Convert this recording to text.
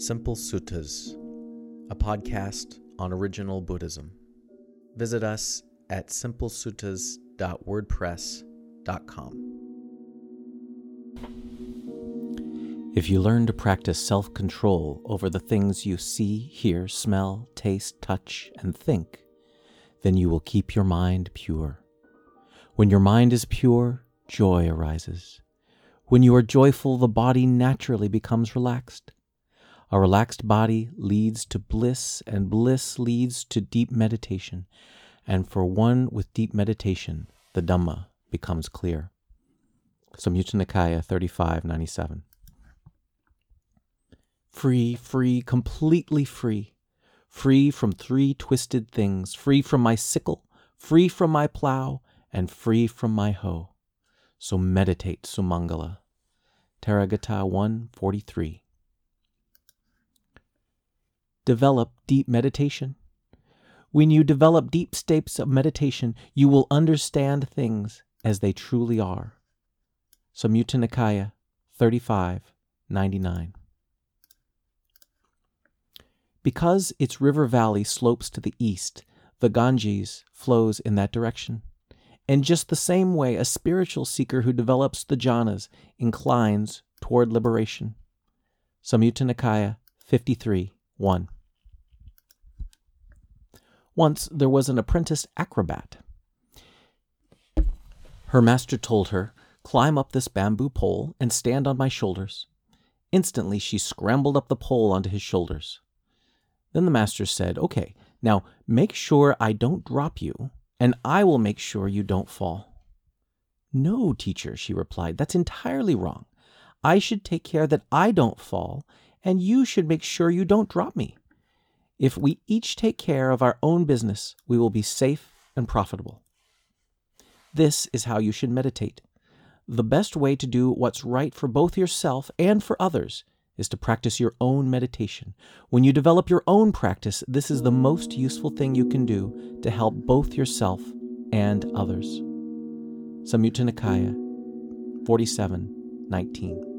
Simple Suttas, a podcast on original Buddhism. Visit us at simplesuttas.wordpress.com. If you learn to practice self control over the things you see, hear, smell, taste, touch, and think, then you will keep your mind pure. When your mind is pure, joy arises. When you are joyful, the body naturally becomes relaxed. A relaxed body leads to bliss, and bliss leads to deep meditation. And for one with deep meditation, the Dhamma becomes clear. Samyutta Nikaya 3597. Free, free, completely free. Free from three twisted things, free from my sickle, free from my plow, and free from my hoe. So meditate, Sumangala. Therigatha 143. Develop deep meditation. When you develop deep states of meditation, you will understand things as they truly are. Samyutta Nikaya 3599. Because its river valley slopes to the east, the Ganges flows in that direction. In just the same way, a spiritual seeker who develops the jhanas inclines toward liberation. Samyutta Nikaya 53 1. Once there was an apprentice acrobat. Her master told her, Climb up this bamboo pole and stand on my shoulders. Instantly she scrambled up the pole onto his shoulders. Then the master said, Okay, now make sure I don't drop you, and I will make sure you don't fall. No, teacher, she replied, that's entirely wrong. I should take care that I don't fall, and you should make sure you don't drop me. If we each take care of our own business, we will be safe and profitable. This is how you should meditate. The best way to do what's right for both yourself and for others is to practice your own meditation. When you develop your own practice, this is the most useful thing you can do to help both yourself and others. Samyutta Nikaya 47 19.